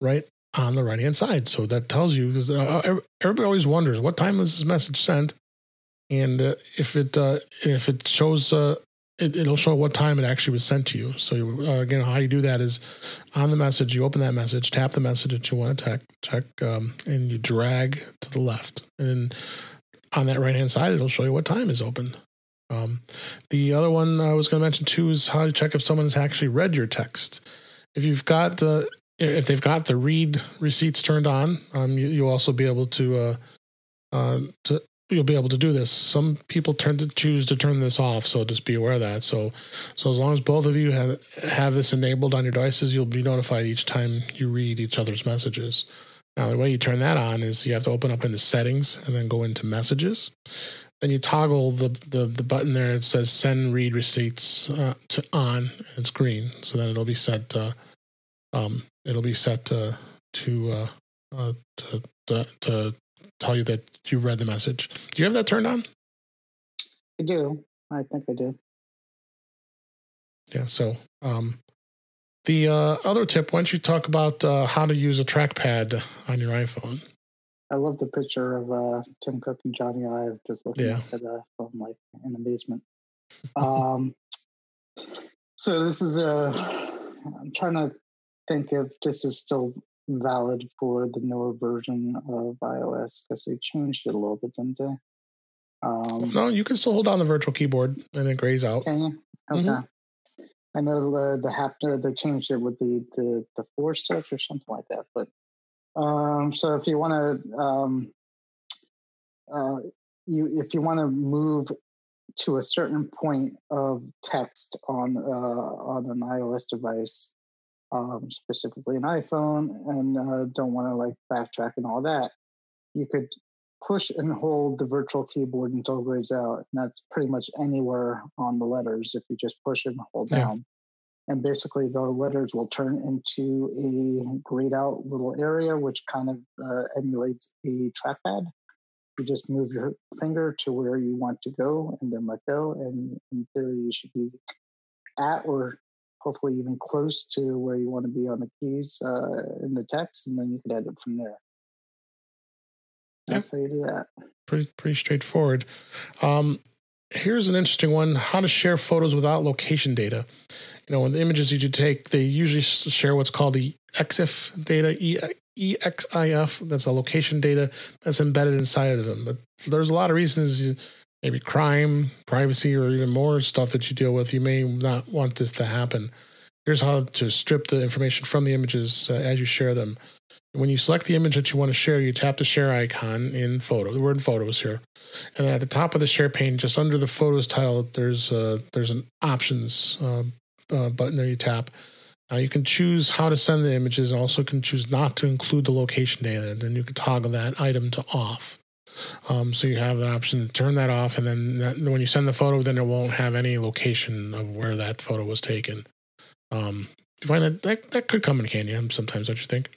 right on the right hand side. So that tells you because uh, everybody always wonders what time was this message sent, and uh, if it uh, if it shows uh, it, will show what time it actually was sent to you. So you, uh, again, how you do that is on the message, you open that message, tap the message that you want to check, check, um, and you drag to the left, and on that right hand side, it'll show you what time is opened. Um, the other one I was going to mention too is how to check if someone has actually read your text. If you've got uh, if they've got the read receipts turned on, um, you, you'll also be able to, uh, uh, to you'll be able to do this. Some people tend to choose to turn this off, so just be aware of that. So, so as long as both of you have have this enabled on your devices, you'll be notified each time you read each other's messages. Now, the way you turn that on is you have to open up into settings and then go into messages. Then you toggle the, the, the button there. It says send read receipts uh, to on. It's green, so then it'll be set. Uh, um, it'll be set to to, uh, uh, to to to tell you that you read the message. Do you have that turned on? I do. I think I do. Yeah. So, um, the uh, other tip, why don't you talk about uh, how to use a trackpad on your iPhone? I love the picture of uh, Tim Cook and Jony Ive just looking yeah. at the phone like in amazement. um, so this is a. I'm trying to think if this is still valid for the newer version of iOS because they changed it a little bit, didn't they? Um, no, you can still hold down the virtual keyboard and it grays out. Can you? Okay. Mm-hmm. I know the the haptic they changed it with the the the force touch or something like that. But um, so if you want to um, uh, you if you want to move to a certain point of text on uh, on an iOS device, um, specifically an iPhone, and uh, don't want to like backtrack and all that, you could push and hold the virtual keyboard until it grays out. And that's pretty much anywhere on the letters if you just push and hold yeah. down. And basically, the letters will turn into a grayed out little area, which kind of uh, emulates a trackpad. You just move your finger to where you want to go and then let go. And in theory, you should be at or hopefully even close to where you want to be on the keys uh, in the text, and then you can edit from there. That's yep. how you do that. Pretty pretty straightforward. Um, here's an interesting one: how to share photos without location data. You know, in the images that you take, they usually share what's called the EXIF data, e- EXIF. That's a location data that's embedded inside of them. But there's a lot of reasons. You, maybe crime, privacy, or even more stuff that you deal with, you may not want this to happen. Here's how to strip the information from the images uh, as you share them. When you select the image that you want to share, you tap the share icon in photo. We're in photos here, and at the top of the share pane, just under the photos title, there's uh, there's an options uh, uh, button there. You tap. Now you can choose how to send the images, and also can choose not to include the location data. And then you can toggle that item to off. Um, so you have the option to turn that off, and then that, when you send the photo, then it won't have any location of where that photo was taken. Um, you find that, that that could come in handy sometimes, don't you think?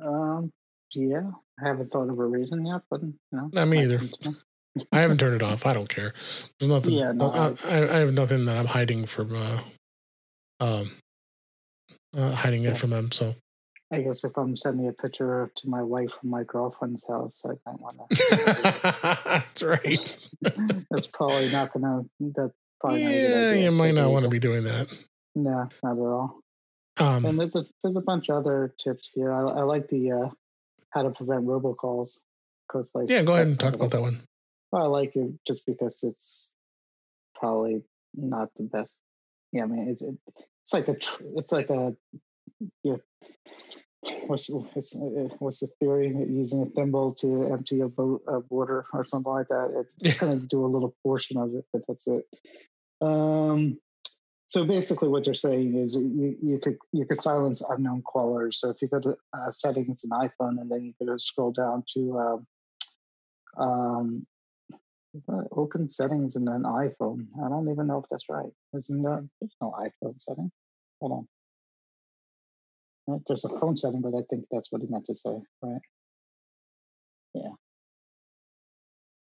Um, yeah, I haven't thought of a reason yet, but you know, not me either. I haven't turned it off. I don't care. There's nothing. Yeah, no, I, I, I, have nothing that I'm hiding from. Uh, um, uh, hiding yeah. it from them. So I guess if I'm sending a picture to my wife from my girlfriend's house, I might want to. That's right. that's probably not gonna. That's probably yeah. you might not want to be doing that. No, not at all. Um, and there's a there's a bunch of other tips here. I, I like the uh, how to prevent robocalls because like yeah, go ahead and talk about that one. Well, I like it just because it's probably not the best. Yeah, I mean it's it, it's like a it's like a yeah, what's what's, uh, what's the theory? Using a thimble to empty a boat of water or something like that? It's going to do a little portion of it but that's it. Um, so basically what they're saying is you, you could you could silence unknown callers. So if you go to uh, settings in iphone and then you could scroll down to um, um, open settings in an iphone. I don't even know if that's right. Isn't there there's no iphone setting? Hold on there's a phone setting, but I think that's what he meant to say, right? Yeah.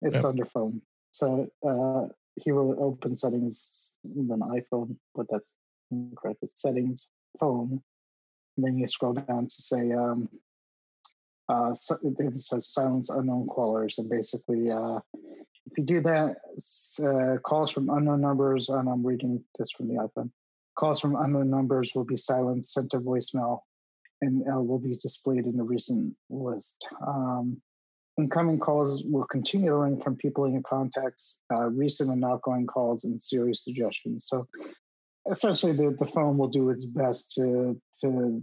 It's yep. under phone. So uh, Hero open settings in an iPhone, but that's incorrect. It's settings, phone. And then you scroll down to say, um, uh, so it says silence unknown callers. And basically, uh, if you do that, uh, calls from unknown numbers, and I'm reading this from the iPhone, Calls from unknown numbers will be silenced, sent to voicemail, and uh, will be displayed in the recent list. Um, incoming calls will continue to ring from people in your contacts, uh, recent and outgoing calls, and Siri suggestions. So essentially, the, the phone will do its best to to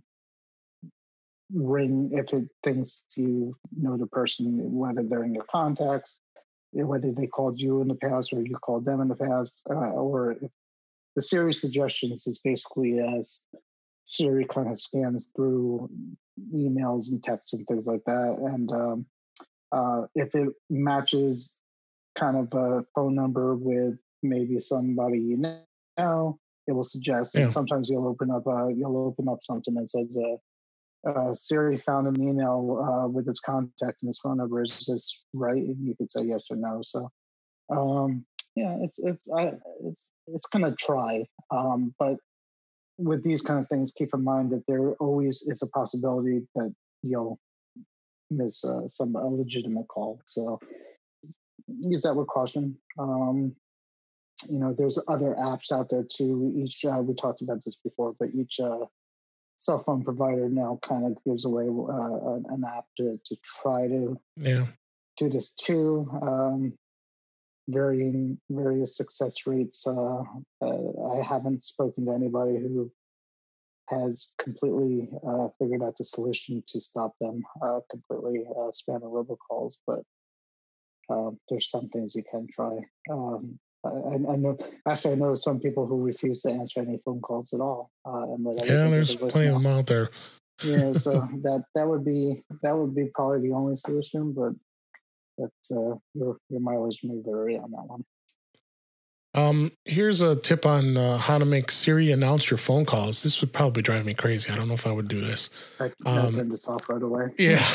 ring if it thinks you know the person, whether they're in your contacts, whether they called you in the past or you called them in the past, uh, or if the Siri suggestions is basically as Siri kind of scans through emails and texts and things like that. And um, uh, if it matches kind of a phone number with maybe somebody you know, it will suggest. Yeah. And sometimes you'll open up uh, you'll open up something that says uh, uh, Siri found an email uh, with its contact and its phone number. Is this right? And you could say yes or no. So um, yeah, it's it's I, it's it's gonna try, um, but with these kind of things, keep in mind that there always is a possibility that you'll miss uh, some a legitimate call. So use that with caution. Um, you know, there's other apps out there too. Each uh, we talked about this before, but each uh, cell phone provider now kind of gives away uh, an app to to try to yeah do this too. Um, varying various success rates. Uh, uh, I haven't spoken to anybody who has completely uh, figured out the solution to stop them uh, completely uh, spamming robocalls, but um, there's some things you can try. Um, I, I, know, actually, I know some people who refuse to answer any phone calls at all. Uh, and yeah, there's plenty of them out there. yeah, so that that would be that would be probably the only solution, but that's uh, your your mileage may vary on that one. Um, here's a tip on uh, how to make Siri announce your phone calls. This would probably drive me crazy. I don't know if I would do this. I um, turn this off right away. Yeah.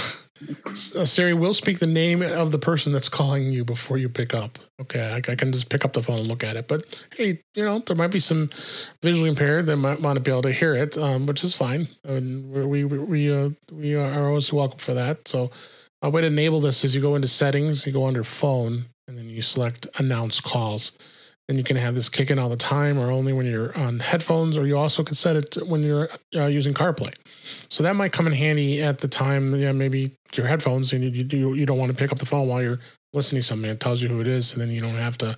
uh, Siri will speak the name of the person that's calling you before you pick up. Okay, I, I, can just pick up the phone and look at it. But hey, you know, there might be some visually impaired that might want to be able to hear it, um, which is fine. And we we we uh, we are always welcome for that. So a way to enable this is you go into settings, you go under phone, and then you select announce calls. And you can have this kicking all the time or only when you're on headphones, or you also can set it when you're uh, using CarPlay. So that might come in handy at the time. Yeah, maybe your headphones and you, you, you don't want to pick up the phone while you're listening to something. It tells you who it is, and then you don't have to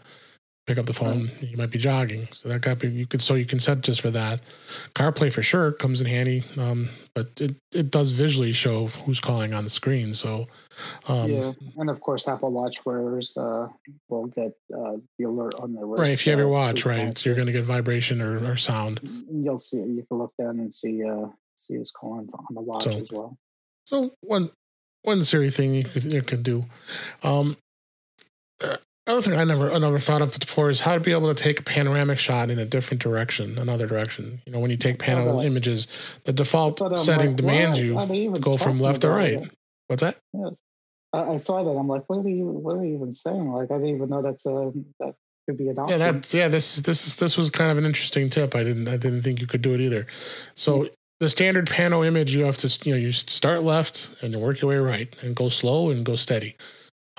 pick up the phone. Right. You might be jogging, so that got you could so you can set just for that. CarPlay for sure comes in handy, um, but it it does visually show who's calling on the screen. So um, yeah, and of course Apple Watch wearers uh, will get uh, the alert on their wrist. Right, if you have your watch, right, so you're going to get vibration or, or sound. You'll see. You can look down and see uh, see who's calling on the watch so, as well. So one one Siri thing you could, you could do. Um, Another thing I never I never thought of before is how to be able to take a panoramic shot in a different direction, another direction. You know, when you take pano images, the default setting like, demands you to go from left to right. It? What's that? Yes. I, I, saw that. I'm like, what are you what are you even saying? Like I didn't even know that's a that could be an option. Yeah, that's yeah, this this this was kind of an interesting tip. I didn't I didn't think you could do it either. So mm-hmm. the standard pano image, you have to you know you start left and you work your way right and go slow and go steady.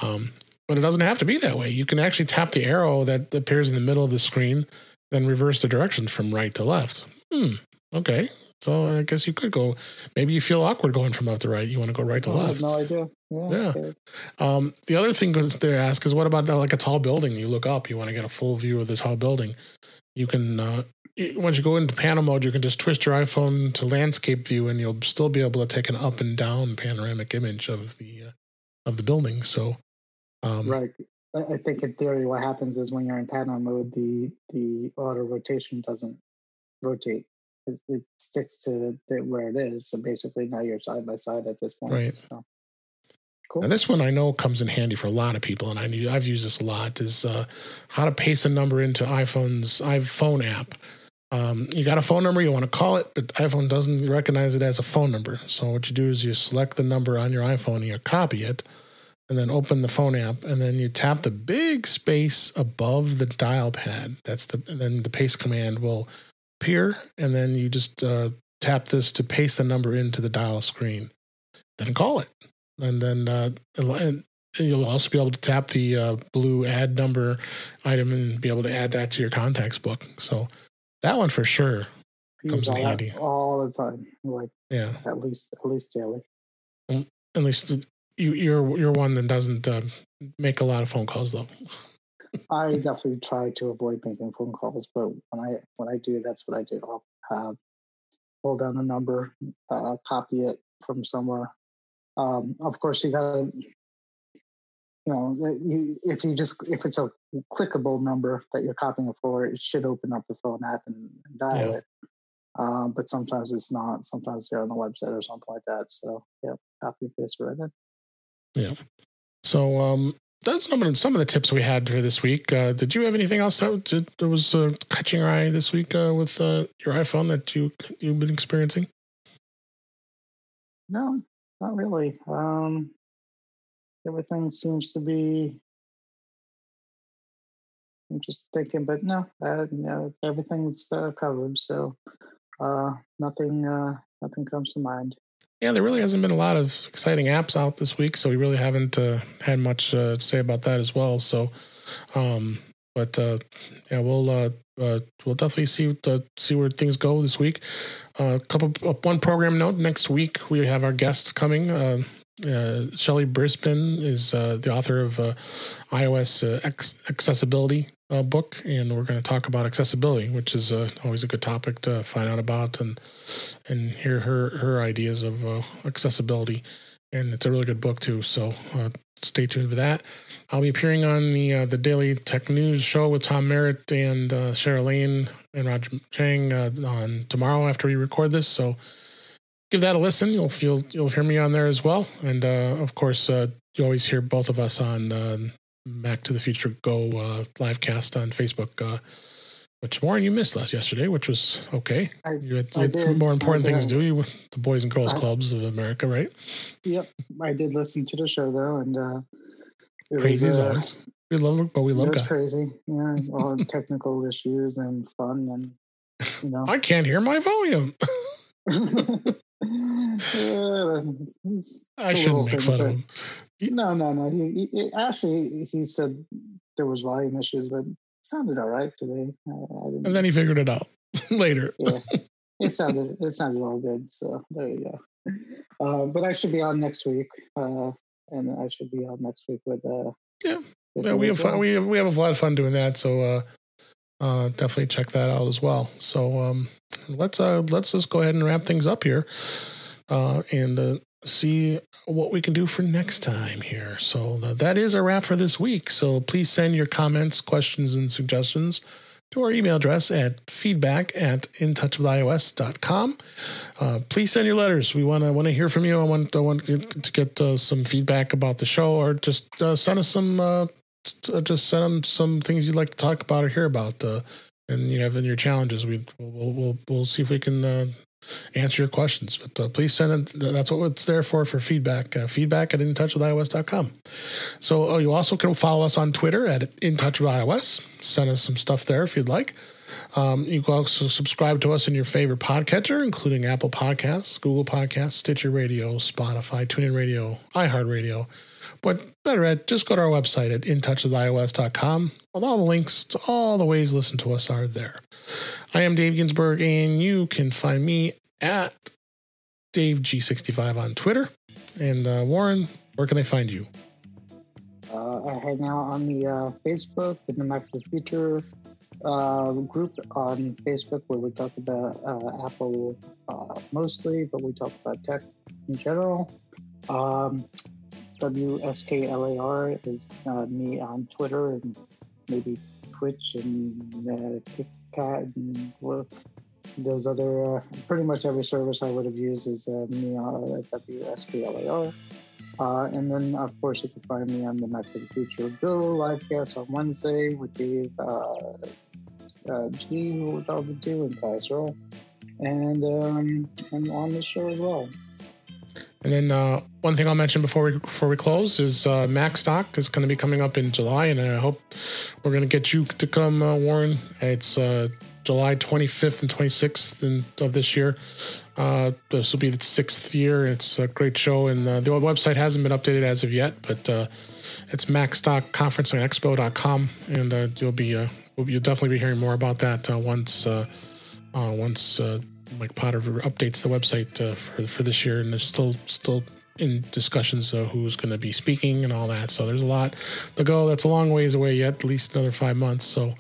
Um, but it doesn't have to be that way. You can actually tap the arrow that appears in the middle of the screen, then reverse the directions from right to left. Hmm. Okay. So I guess you could go. Maybe you feel awkward going from left to right. You want to go right to left. no idea. Yeah. yeah. Um, the other thing they ask is, what about like a tall building? You look up. You want to get a full view of the tall building. You can uh, once you go into pano mode, you can just twist your iPhone to landscape view, and you'll still be able to take an up and down panoramic image of the uh, of the building. So um, right. I think in theory, what happens is when you're in pano mode, the the auto rotation doesn't rotate. It, it sticks to the, where it is. So basically, now you're side by side at this point. Right. So. Cool. And this one I know comes in handy for a lot of people, and I I've used this a lot. Is uh, how to paste a number into iPhone's iPhone app. Um, you got a phone number, you want to call it, but iPhone doesn't recognize it as a phone number. So what you do is you select the number on your iPhone and you copy it, and then open the phone app and then you tap the big space above the dial pad. That's the and then the paste command will appear and then you just uh, tap this to paste the number into the dial screen. Then call it. And then uh, and you'll also be able to tap the uh, blue add number item and be able to add that to your contacts book. So that one for sure comes in handy. all the time like yeah. at least at least daily. At least you, you're you're one that doesn't uh, make a lot of phone calls though. I definitely try to avoid making phone calls, but when I when I do, that's what I do. I'll uh, pull down the number, uh, copy it from somewhere. Um, of course, you got to, you know, you, if you just if it's a clickable number that you're copying it for, it should open up the phone app and, and dial yeah. it. Um, but sometimes it's not. Sometimes they're on the website or something like that. So yeah, copy and paste right in. Yeah. So um, that's some of, the, some of the tips we had for this week. Uh, did you have anything else that, did, that was uh, catching your eye this week uh, with uh, your iPhone that you you've been experiencing? No, not really. Um, everything seems to be. I'm just thinking, but no, uh, no everything's uh, covered. So nothing, nothing comes to mind. Yeah, there really hasn't been a lot of exciting apps out this week, so we really haven't uh, had much uh, to say about that as well. So, um, but uh, yeah, we'll uh, uh, we'll definitely see uh, see where things go this week. A couple, one program note: next week we have our guest coming. Shelly Brisbane is the author of iOS accessibility uh, book, and we're going to talk about accessibility, which is uh, always a good topic to find out about and and hear her her ideas of uh, accessibility. And it's a really good book too. So uh, stay tuned for that. I'll be appearing on the uh, the Daily Tech News show with Tom Merritt and uh, Sarah Lane and Roger Chang on tomorrow after we record this. So give that a listen. You'll feel you'll hear me on there as well. And of course, you always hear both of us on Mac to the Future Go uh, live cast on Facebook, uh, which Warren you missed last yesterday, which was okay. I, you had, you had more important things to do. You the Boys and Girls I, Clubs of America, right? Yep, I did listen to the show though, and uh, crazy was, as uh, always. We love, it, but we love. It was crazy, yeah. All technical issues and fun, and you know, I can't hear my volume. I shouldn't make fun of him. No, no, no. He, he, actually he said there was volume issues, but it sounded all right today. I, I and then he figured it out later. yeah, it sounded it sounded all good. So there you go. Uh, but I should be on next week, uh, and I should be on next week with. Uh, yeah, yeah. We have fun. We have, we have a lot of fun doing that. So uh, uh, definitely check that out as well. So um, let's uh, let's just go ahead and wrap things up here, uh, and uh, see what we can do for next time here. So uh, that is a wrap for this week. So please send your comments, questions, and suggestions to our email address at feedback at intouchwithios.com. Uh, please send your letters. We want to want to hear from you. I want I want to get uh, some feedback about the show, or just uh, send us some. Uh, uh, just send them some things you'd like to talk about or hear about, uh, and you have in your challenges. We we'll, we'll we'll see if we can answer your questions. But uh, please send it. That's what it's there for, for feedback. Uh, feedback at intouchwithios.com. So uh, you also can follow us on Twitter at intouchwithios. Send us some stuff there if you'd like. Um, you can also subscribe to us in your favorite podcatcher, including Apple Podcasts, Google Podcasts, Stitcher Radio, Spotify, TuneIn Radio, iHeartRadio. But better yet, just go to our website at intouchwithios.com. All the links to all the ways listen to us are there. I am Dave Ginsburg, and you can find me at DaveG65 on Twitter. And uh, Warren, where can they find you? Uh, I hang out on the uh, Facebook in the the Future uh, group on Facebook where we talk about uh, Apple uh, mostly, but we talk about tech in general. Um, WSKLAR is uh, me on Twitter and maybe Twitch and uh, KitKat and those other, uh, pretty much every service I would have used is me on uh, WSKLAR. Uh, and then, of course, you can find me on the the Future Go livecast on Wednesday with Dave uh, uh, G, we're talking to, and Kaiser. And um, I'm on the show as well. And then uh, one thing I'll mention before we before we close is uh, Macstock is going to be coming up in July, and I hope we're going to get you to come, uh, Warren. It's uh, July 25th and 26th in, of this year. Uh, this will be the sixth year. It's a great show, and uh, the website hasn't been updated as of yet, but it's macstockconferenceandexpo.com, and you'll be you'll definitely be hearing more about that once once Mike Potter updates the website uh, for for this year, and there's still still in discussions of who's going to be speaking and all that. So there's a lot to go. That's a long ways away yet, at least another five months. So,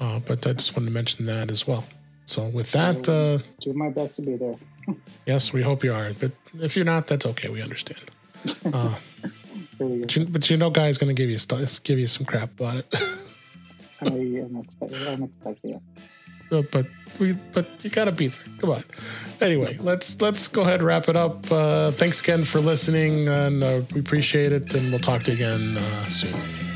uh, but I just wanted to mention that as well. So with that, uh, do my best to be there. yes, we hope you are. But if you're not, that's okay. We understand. Uh, but, you, but you know, guy's going to give you give you some crap about it. I am expecting, I'm expecting it. Uh, but we, but you gotta be there. Come on. Anyway, let's let's go ahead and wrap it up. Uh, thanks again for listening, and uh, we appreciate it. And we'll talk to you again uh, soon.